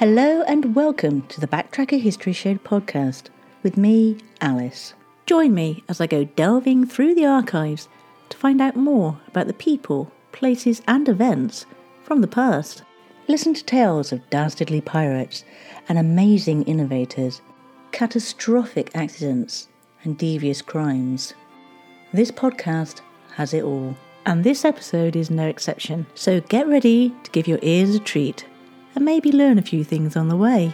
Hello and welcome to the Backtracker History Show podcast with me, Alice. Join me as I go delving through the archives to find out more about the people, places, and events from the past. Listen to tales of dastardly pirates and amazing innovators, catastrophic accidents, and devious crimes. This podcast has it all, and this episode is no exception. So get ready to give your ears a treat and maybe learn a few things on the way.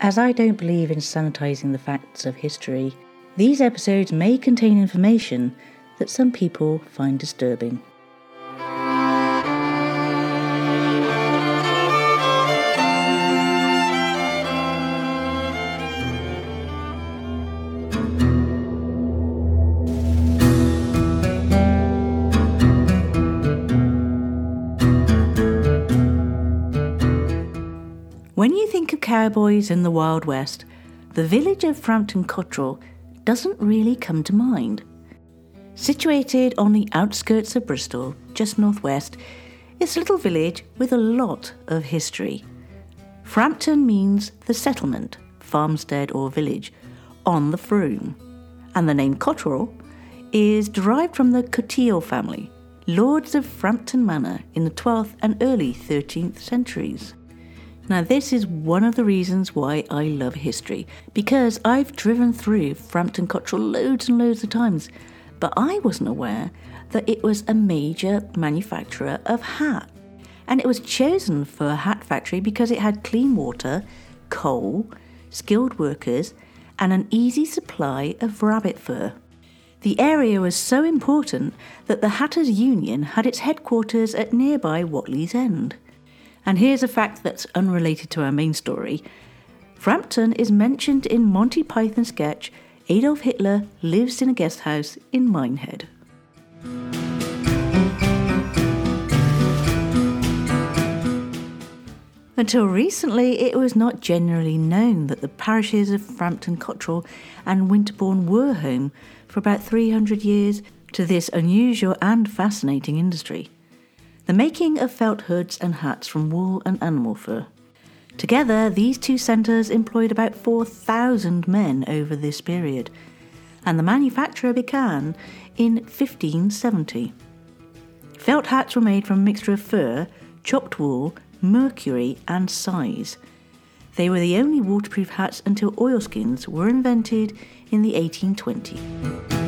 As I don't believe in sanitising the facts of history, these episodes may contain information that some people find disturbing. Cowboys in the Wild West, the village of Frampton Cotterell doesn't really come to mind. Situated on the outskirts of Bristol, just northwest, is a little village with a lot of history. Frampton means the settlement, farmstead, or village on the Frome, and the name Cotterell is derived from the Cotteall family, lords of Frampton Manor in the 12th and early 13th centuries. Now, this is one of the reasons why I love history, because I've driven through Frampton Cotterell loads and loads of times, but I wasn't aware that it was a major manufacturer of hat. And it was chosen for a hat factory because it had clean water, coal, skilled workers, and an easy supply of rabbit fur. The area was so important that the Hatters Union had its headquarters at nearby Watley's End. And here's a fact that's unrelated to our main story. Frampton is mentioned in Monty Python sketch Adolf Hitler lives in a guest house in Minehead. Until recently, it was not generally known that the parishes of Frampton Cotterell and Winterbourne were home for about 300 years to this unusual and fascinating industry the making of felt hoods and hats from wool and animal fur. Together, these two centres employed about 4,000 men over this period, and the manufacture began in 1570. Felt hats were made from a mixture of fur, chopped wool, mercury, and size. They were the only waterproof hats until oilskins were invented in the 1820s.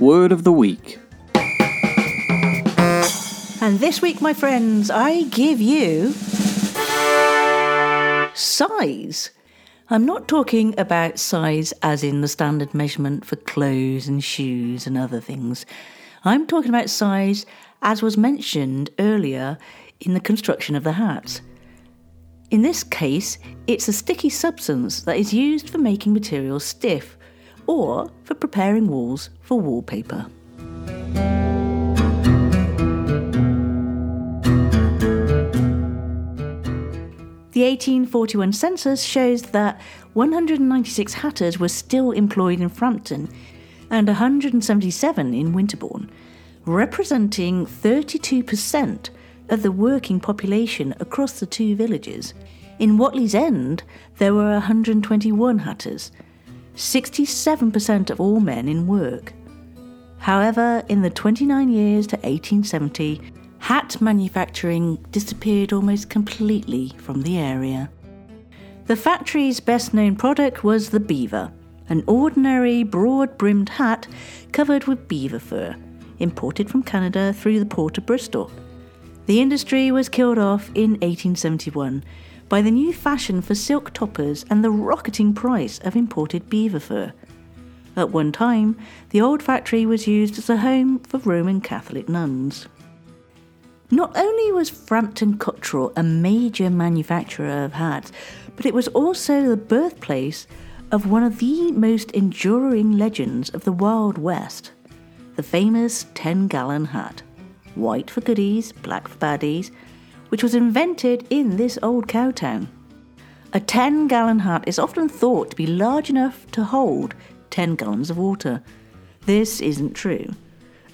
Word of the Week. And this week, my friends, I give you size. I'm not talking about size as in the standard measurement for clothes and shoes and other things. I'm talking about size as was mentioned earlier in the construction of the hats. In this case, it's a sticky substance that is used for making materials stiff or for preparing walls for wallpaper. The 1841 census shows that 196 hatters were still employed in Frampton and 177 in Winterbourne, representing 32% of the working population across the two villages. In Watley's End, there were 121 hatters, 67% of all men in work. However, in the 29 years to 1870, hat manufacturing disappeared almost completely from the area. The factory's best known product was the beaver, an ordinary broad brimmed hat covered with beaver fur, imported from Canada through the port of Bristol. The industry was killed off in 1871 by the new fashion for silk toppers and the rocketing price of imported beaver fur. At one time, the old factory was used as a home for Roman Catholic nuns. Not only was Frampton Cotterell a major manufacturer of hats, but it was also the birthplace of one of the most enduring legends of the Wild West the famous 10 gallon hat. White for goodies, black for baddies, which was invented in this old cow town. A 10 gallon hat is often thought to be large enough to hold 10 gallons of water. This isn't true.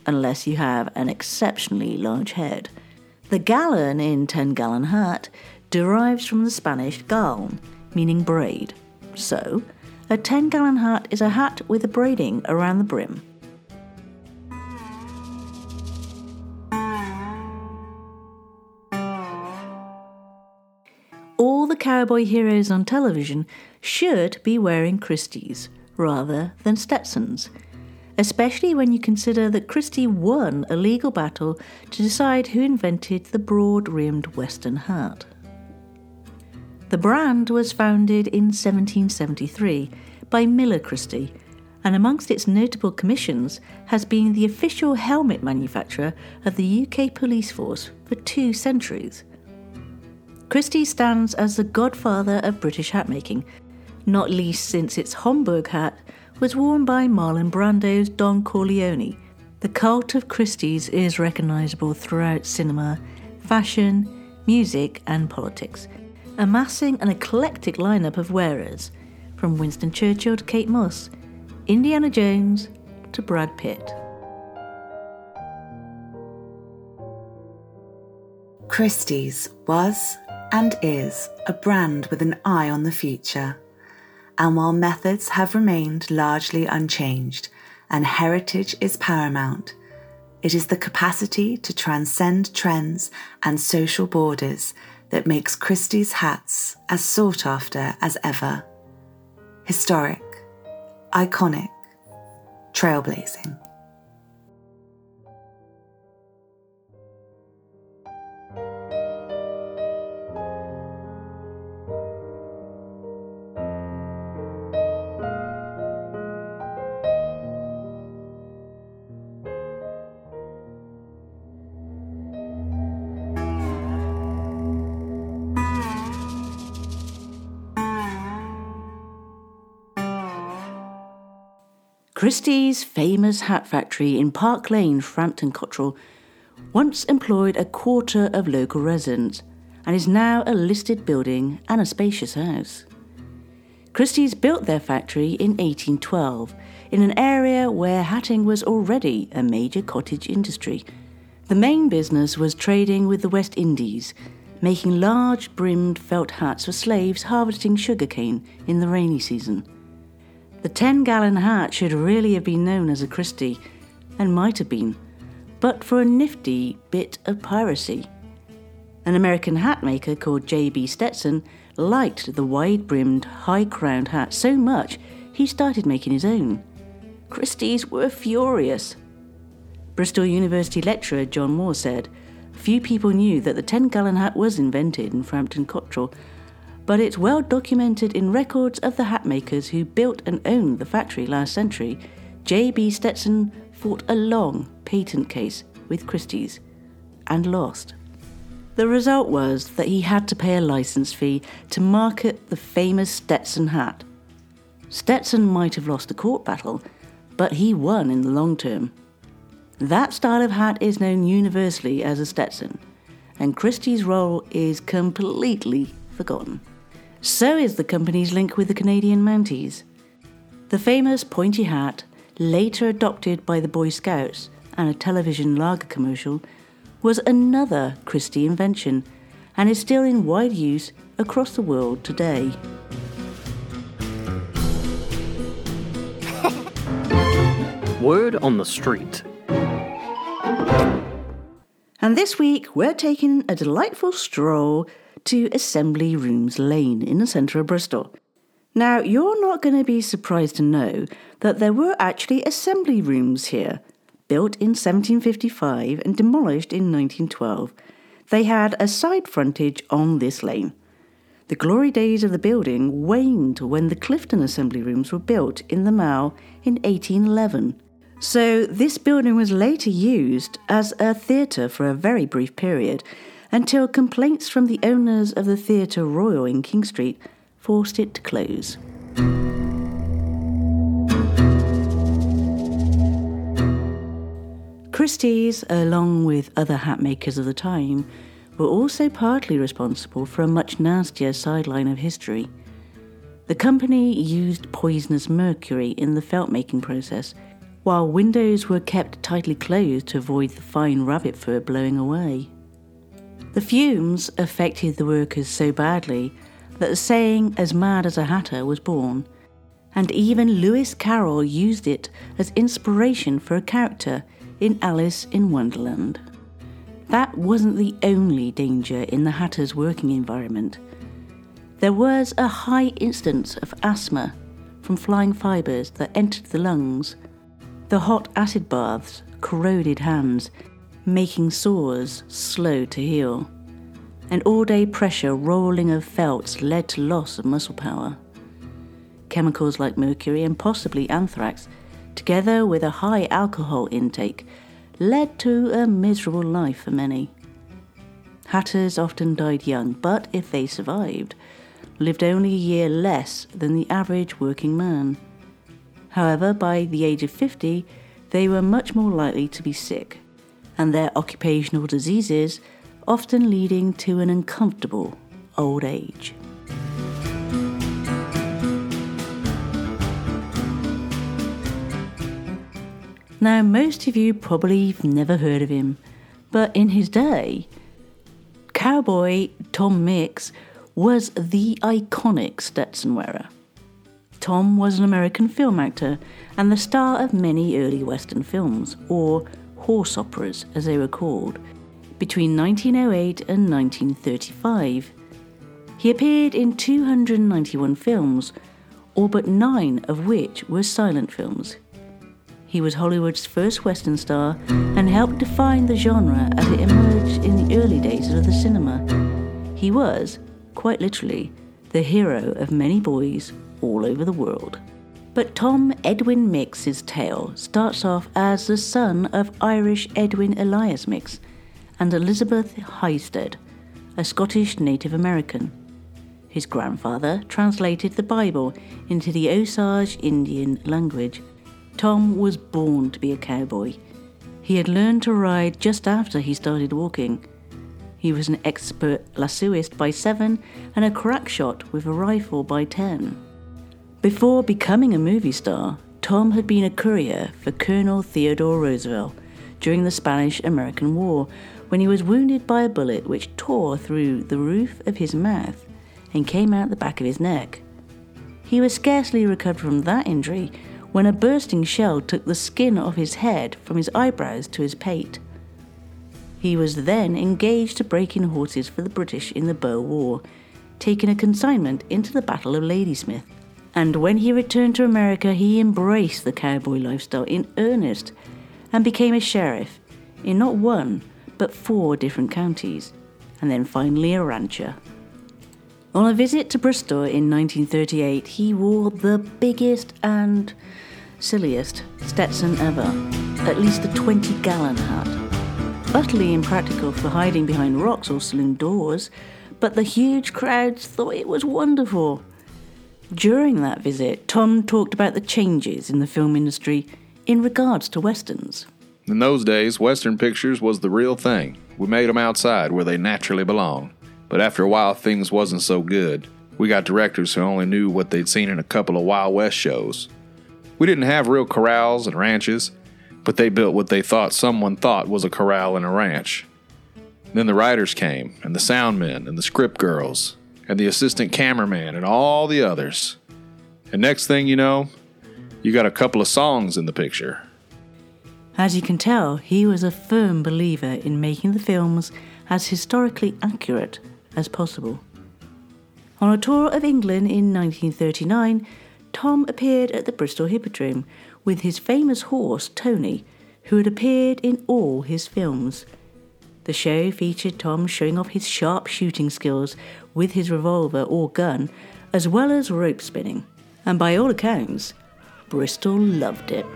unless you have an exceptionally large head. The gallon in 10 gallon hat derives from the Spanish galon, meaning braid. So, a 10 gallon hat is a hat with a braiding around the brim. Cowboy heroes on television should be wearing Christy's rather than Stetsons, especially when you consider that Christy won a legal battle to decide who invented the broad rimmed Western hat. The brand was founded in 1773 by Miller Christy, and amongst its notable commissions has been the official helmet manufacturer of the UK police force for two centuries. Christy stands as the godfather of British hat making, not least since its Homburg hat was worn by Marlon Brando's Don Corleone. The cult of Christy's is recognisable throughout cinema, fashion, music, and politics, amassing an eclectic lineup of wearers, from Winston Churchill to Kate Moss, Indiana Jones to Brad Pitt. Christy's was and is a brand with an eye on the future. And while methods have remained largely unchanged and heritage is paramount, it is the capacity to transcend trends and social borders that makes Christy's hats as sought after as ever. Historic, iconic, trailblazing. Christy's famous hat factory in Park Lane, Frampton Cotterell, once employed a quarter of local residents and is now a listed building and a spacious house. Christy's built their factory in 1812 in an area where hatting was already a major cottage industry. The main business was trading with the West Indies, making large brimmed felt hats for slaves harvesting sugarcane in the rainy season. The 10 gallon hat should really have been known as a Christy, and might have been, but for a nifty bit of piracy. An American hat maker called J.B. Stetson liked the wide brimmed, high crowned hat so much he started making his own. Christy's were furious. Bristol University lecturer John Moore said, Few people knew that the 10 gallon hat was invented in Frampton Cotterell but it's well documented in records of the hat makers who built and owned the factory last century. J.B. Stetson fought a long patent case with Christy's and lost. The result was that he had to pay a license fee to market the famous Stetson hat. Stetson might have lost the court battle, but he won in the long term. That style of hat is known universally as a Stetson, and Christy's role is completely forgotten. So is the company's link with the Canadian Mounties. The famous pointy hat, later adopted by the Boy Scouts and a television lager commercial, was another Christy invention and is still in wide use across the world today. Word on the street. And this week we're taking a delightful stroll to Assembly Rooms Lane in the centre of Bristol. Now, you're not going to be surprised to know that there were actually assembly rooms here, built in 1755 and demolished in 1912. They had a side frontage on this lane. The glory days of the building waned when the Clifton Assembly Rooms were built in the Mall in 1811. So, this building was later used as a theatre for a very brief period until complaints from the owners of the Theatre Royal in King Street forced it to close. Christy's, along with other hat makers of the time, were also partly responsible for a much nastier sideline of history. The company used poisonous mercury in the felt making process, while windows were kept tightly closed to avoid the fine rabbit fur blowing away. The fumes affected the workers so badly that the saying, as mad as a hatter, was born, and even Lewis Carroll used it as inspiration for a character in Alice in Wonderland. That wasn't the only danger in the hatter's working environment. There was a high incidence of asthma from flying fibres that entered the lungs. The hot acid baths corroded hands, making sores slow to heal. And all day pressure rolling of felts led to loss of muscle power. Chemicals like mercury and possibly anthrax, together with a high alcohol intake, led to a miserable life for many. Hatters often died young, but if they survived, lived only a year less than the average working man. However, by the age of 50, they were much more likely to be sick, and their occupational diseases often leading to an uncomfortable old age. Now, most of you probably have never heard of him, but in his day, cowboy Tom Mix was the iconic Stetson wearer. Tom was an American film actor and the star of many early Western films, or horse operas as they were called, between 1908 and 1935. He appeared in 291 films, all but nine of which were silent films. He was Hollywood's first Western star and helped define the genre as it emerged in the early days of the cinema. He was, quite literally, the hero of many boys all over the world. But Tom Edwin Mix's tale starts off as the son of Irish Edwin Elias Mix and Elizabeth Hysted, a Scottish Native American. His grandfather translated the Bible into the Osage Indian language. Tom was born to be a cowboy. He had learned to ride just after he started walking he was an expert lassoist by seven and a crack shot with a rifle by ten. Before becoming a movie star, Tom had been a courier for Colonel Theodore Roosevelt during the Spanish American War when he was wounded by a bullet which tore through the roof of his mouth and came out the back of his neck. He was scarcely recovered from that injury when a bursting shell took the skin off his head from his eyebrows to his pate. He was then engaged to break in horses for the British in the Boer War, taking a consignment into the Battle of Ladysmith. And when he returned to America, he embraced the cowboy lifestyle in earnest and became a sheriff in not one, but four different counties, and then finally a rancher. On a visit to Bristol in 1938, he wore the biggest and silliest Stetson ever, at least a 20 gallon hat utterly impractical for hiding behind rocks or saloon doors, but the huge crowds thought it was wonderful. During that visit, Tom talked about the changes in the film industry in regards to westerns. In those days, western pictures was the real thing. We made them outside where they naturally belong. But after a while, things wasn't so good. We got directors who only knew what they'd seen in a couple of Wild West shows. We didn't have real corrals and ranches but they built what they thought someone thought was a corral and a ranch. Then the writers came, and the sound men, and the script girls, and the assistant cameraman, and all the others. And next thing you know, you got a couple of songs in the picture. As you can tell, he was a firm believer in making the films as historically accurate as possible. On a tour of England in 1939, Tom appeared at the Bristol Hippodrome with his famous horse, Tony, who had appeared in all his films. The show featured Tom showing off his sharp shooting skills with his revolver or gun, as well as rope spinning. And by all accounts, Bristol loved it.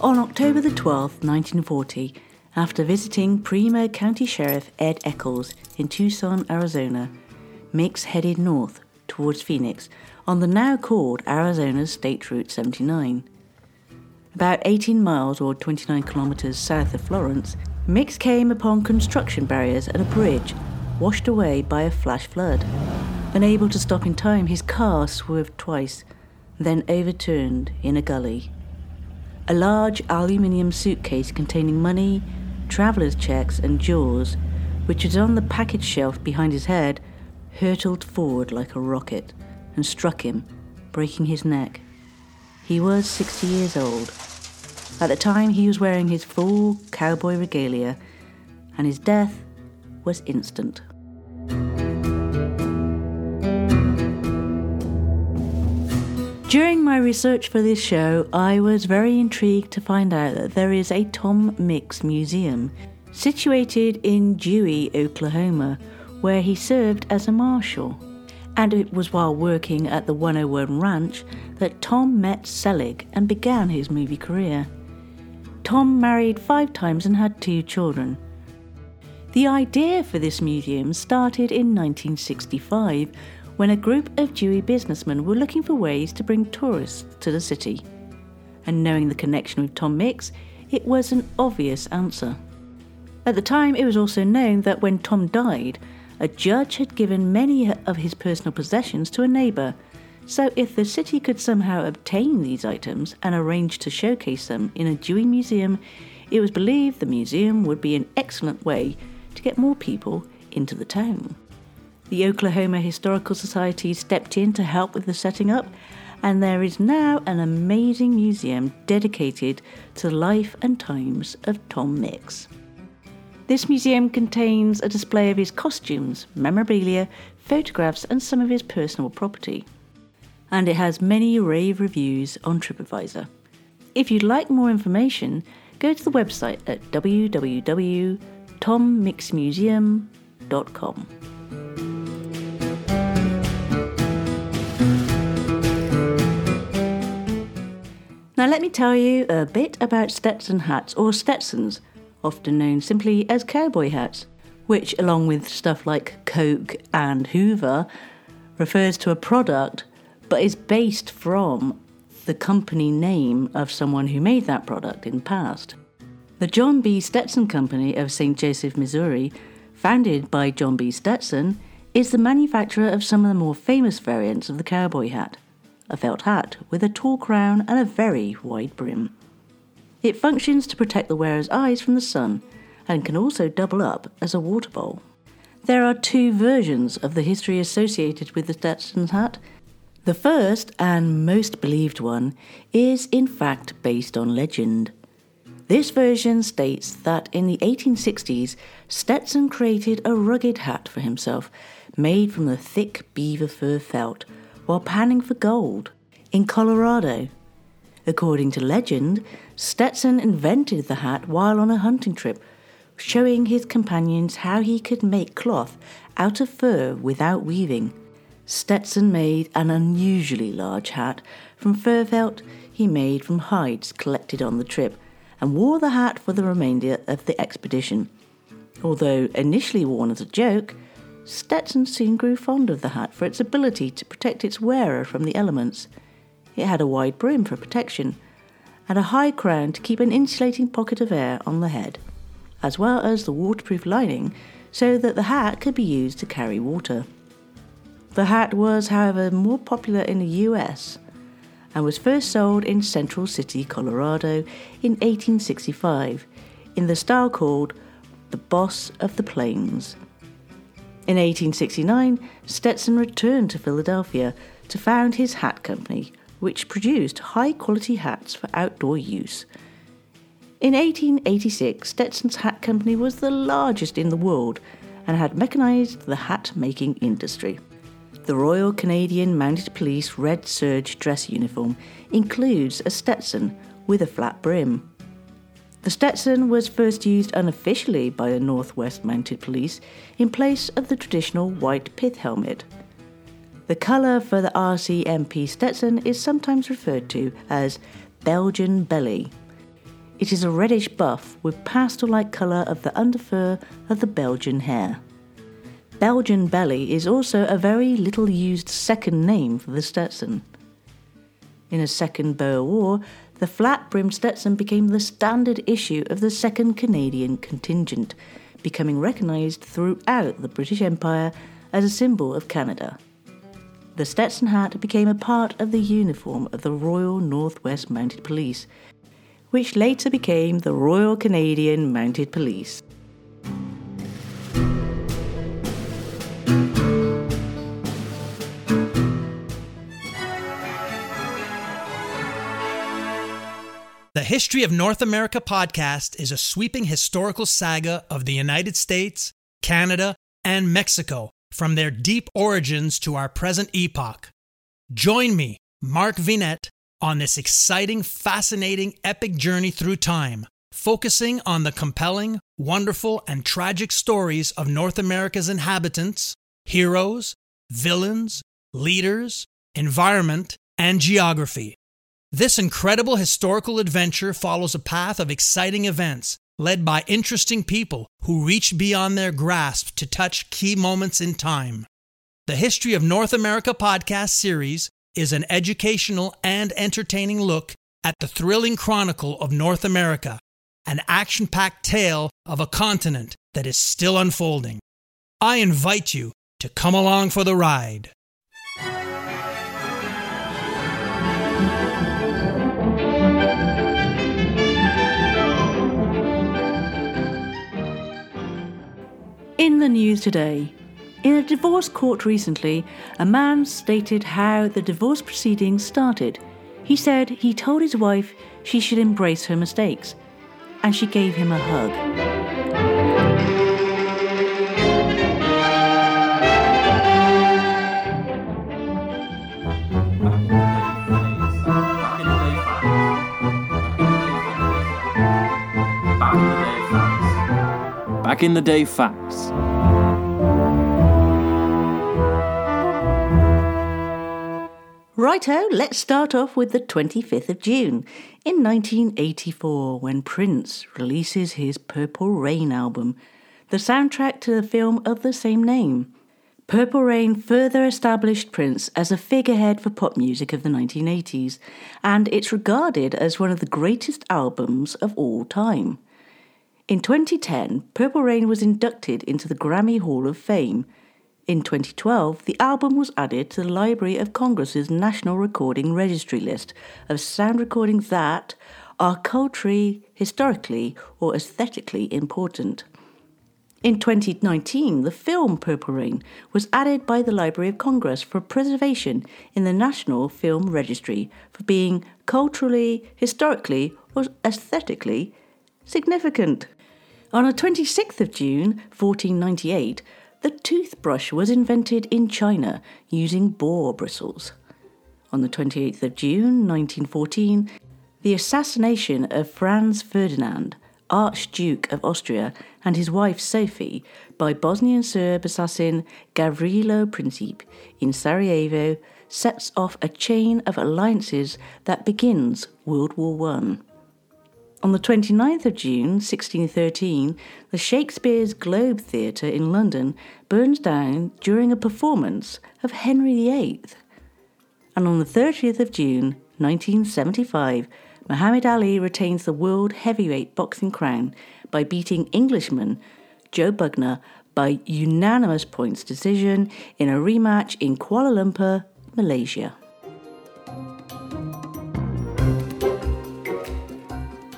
On October the 12th, 1940, after visiting Pima County Sheriff Ed Echols in Tucson, Arizona, Mix headed north towards Phoenix on the now called Arizona State Route 79. About 18 miles or 29 kilometers south of Florence, Mix came upon construction barriers and a bridge washed away by a flash flood. Unable to stop in time, his car swerved twice, then overturned in a gully. A large aluminium suitcase containing money, traveller's checks, and jewels, which was on the package shelf behind his head, hurtled forward like a rocket and struck him, breaking his neck. He was 60 years old. At the time, he was wearing his full cowboy regalia, and his death was instant. During my research for this show, I was very intrigued to find out that there is a Tom Mix Museum situated in Dewey, Oklahoma, where he served as a marshal. And it was while working at the 101 Ranch that Tom met Selig and began his movie career. Tom married five times and had two children. The idea for this museum started in 1965 when a group of Dewey businessmen were looking for ways to bring tourists to the city. And knowing the connection with Tom Mix, it was an obvious answer. At the time, it was also known that when Tom died, a judge had given many of his personal possessions to a neighbour. So, if the city could somehow obtain these items and arrange to showcase them in a Dewey museum, it was believed the museum would be an excellent way to get more people into the town. The Oklahoma Historical Society stepped in to help with the setting up, and there is now an amazing museum dedicated to the life and times of Tom Mix. This museum contains a display of his costumes, memorabilia, photographs, and some of his personal property. And it has many rave reviews on TripAdvisor. If you'd like more information, go to the website at www.tommixmuseum.com. Now, let me tell you a bit about Stetson hats, or Stetsons, often known simply as cowboy hats, which, along with stuff like Coke and Hoover, refers to a product but is based from the company name of someone who made that product in the past. The John B. Stetson Company of St. Joseph, Missouri, founded by John B. Stetson, is the manufacturer of some of the more famous variants of the cowboy hat a felt hat with a tall crown and a very wide brim. It functions to protect the wearer's eyes from the sun and can also double up as a water bowl. There are two versions of the history associated with the Stetson's hat. The first and most believed one is in fact based on legend. This version states that in the 1860s, Stetson created a rugged hat for himself made from the thick beaver fur felt while panning for gold in Colorado. According to legend, Stetson invented the hat while on a hunting trip, showing his companions how he could make cloth out of fur without weaving. Stetson made an unusually large hat from fur felt he made from hides collected on the trip and wore the hat for the remainder of the expedition. Although initially worn as a joke, Stetson soon grew fond of the hat for its ability to protect its wearer from the elements. It had a wide brim for protection, and a high crown to keep an insulating pocket of air on the head, as well as the waterproof lining so that the hat could be used to carry water. The hat was, however, more popular in the US and was first sold in Central City, Colorado in 1865 in the style called the Boss of the Plains. In 1869, Stetson returned to Philadelphia to found his hat company, which produced high quality hats for outdoor use. In 1886, Stetson's Hat Company was the largest in the world and had mechanized the hat making industry. The Royal Canadian Mounted Police red serge dress uniform includes a Stetson with a flat brim. The Stetson was first used unofficially by the Northwest Mounted Police in place of the traditional white pith helmet. The colour for the RCMP Stetson is sometimes referred to as Belgian belly. It is a reddish buff with pastel like colour of the underfur of the Belgian hare. Belgian belly is also a very little used second name for the Stetson. In a Second Boer War, the flat brimmed Stetson became the standard issue of the 2nd Canadian Contingent, becoming recognised throughout the British Empire as a symbol of Canada. The Stetson hat became a part of the uniform of the Royal Northwest Mounted Police, which later became the Royal Canadian Mounted Police. The History of North America podcast is a sweeping historical saga of the United States, Canada, and Mexico from their deep origins to our present epoch. Join me, Mark Vinet, on this exciting, fascinating, epic journey through time, focusing on the compelling, wonderful, and tragic stories of North America's inhabitants, heroes, villains, leaders, environment, and geography. This incredible historical adventure follows a path of exciting events led by interesting people who reach beyond their grasp to touch key moments in time. The History of North America podcast series is an educational and entertaining look at the thrilling chronicle of North America, an action packed tale of a continent that is still unfolding. I invite you to come along for the ride. In the news today, in a divorce court recently, a man stated how the divorce proceedings started. He said he told his wife she should embrace her mistakes, and she gave him a hug. Back in the day facts. Righto, let's start off with the 25th of June in 1984 when Prince releases his Purple Rain album, the soundtrack to the film of the same name. Purple Rain further established Prince as a figurehead for pop music of the 1980s, and it's regarded as one of the greatest albums of all time. In 2010, Purple Rain was inducted into the Grammy Hall of Fame. In 2012, the album was added to the Library of Congress's National Recording Registry list of sound recordings that are culturally, historically, or aesthetically important. In 2019, the film Purple Rain was added by the Library of Congress for preservation in the National Film Registry for being culturally, historically, or aesthetically significant. On the 26th of June, 1498, the toothbrush was invented in China using boar bristles. On the 28th of June, 1914, the assassination of Franz Ferdinand, Archduke of Austria, and his wife Sophie by Bosnian Serb assassin Gavrilo Princip in Sarajevo sets off a chain of alliances that begins World War I. On the 29th of June 1613, the Shakespeare's Globe Theatre in London burns down during a performance of Henry VIII. And on the 30th of June 1975, Muhammad Ali retains the world heavyweight boxing crown by beating Englishman Joe Bugner by unanimous points decision in a rematch in Kuala Lumpur, Malaysia.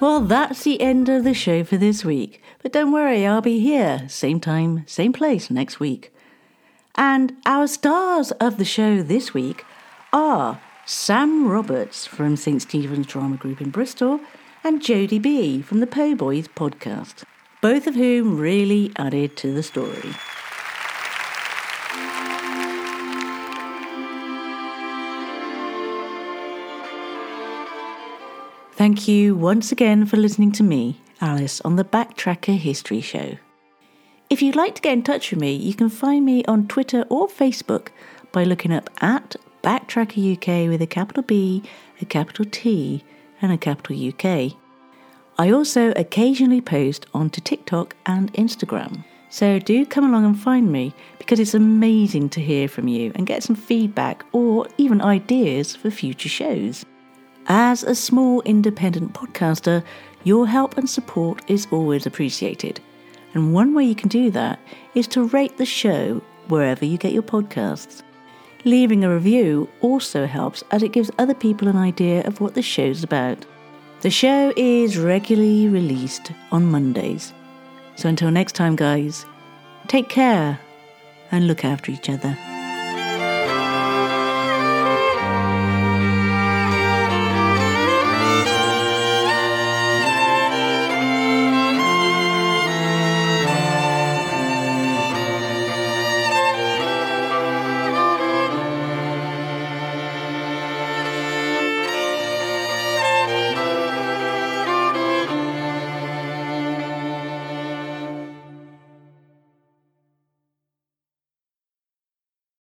Well, that's the end of the show for this week. But don't worry, I'll be here, same time, same place next week. And our stars of the show this week are Sam Roberts from St. Stephen's Drama Group in Bristol and Jodie B from the Po Boys podcast, both of whom really added to the story. Thank you once again for listening to me, Alice, on the Backtracker History Show. If you'd like to get in touch with me, you can find me on Twitter or Facebook by looking up at Backtracker UK with a capital B, a capital T, and a capital UK. I also occasionally post onto TikTok and Instagram. So do come along and find me because it's amazing to hear from you and get some feedback or even ideas for future shows. As a small independent podcaster, your help and support is always appreciated. And one way you can do that is to rate the show wherever you get your podcasts. Leaving a review also helps as it gives other people an idea of what the show's about. The show is regularly released on Mondays. So until next time, guys, take care and look after each other.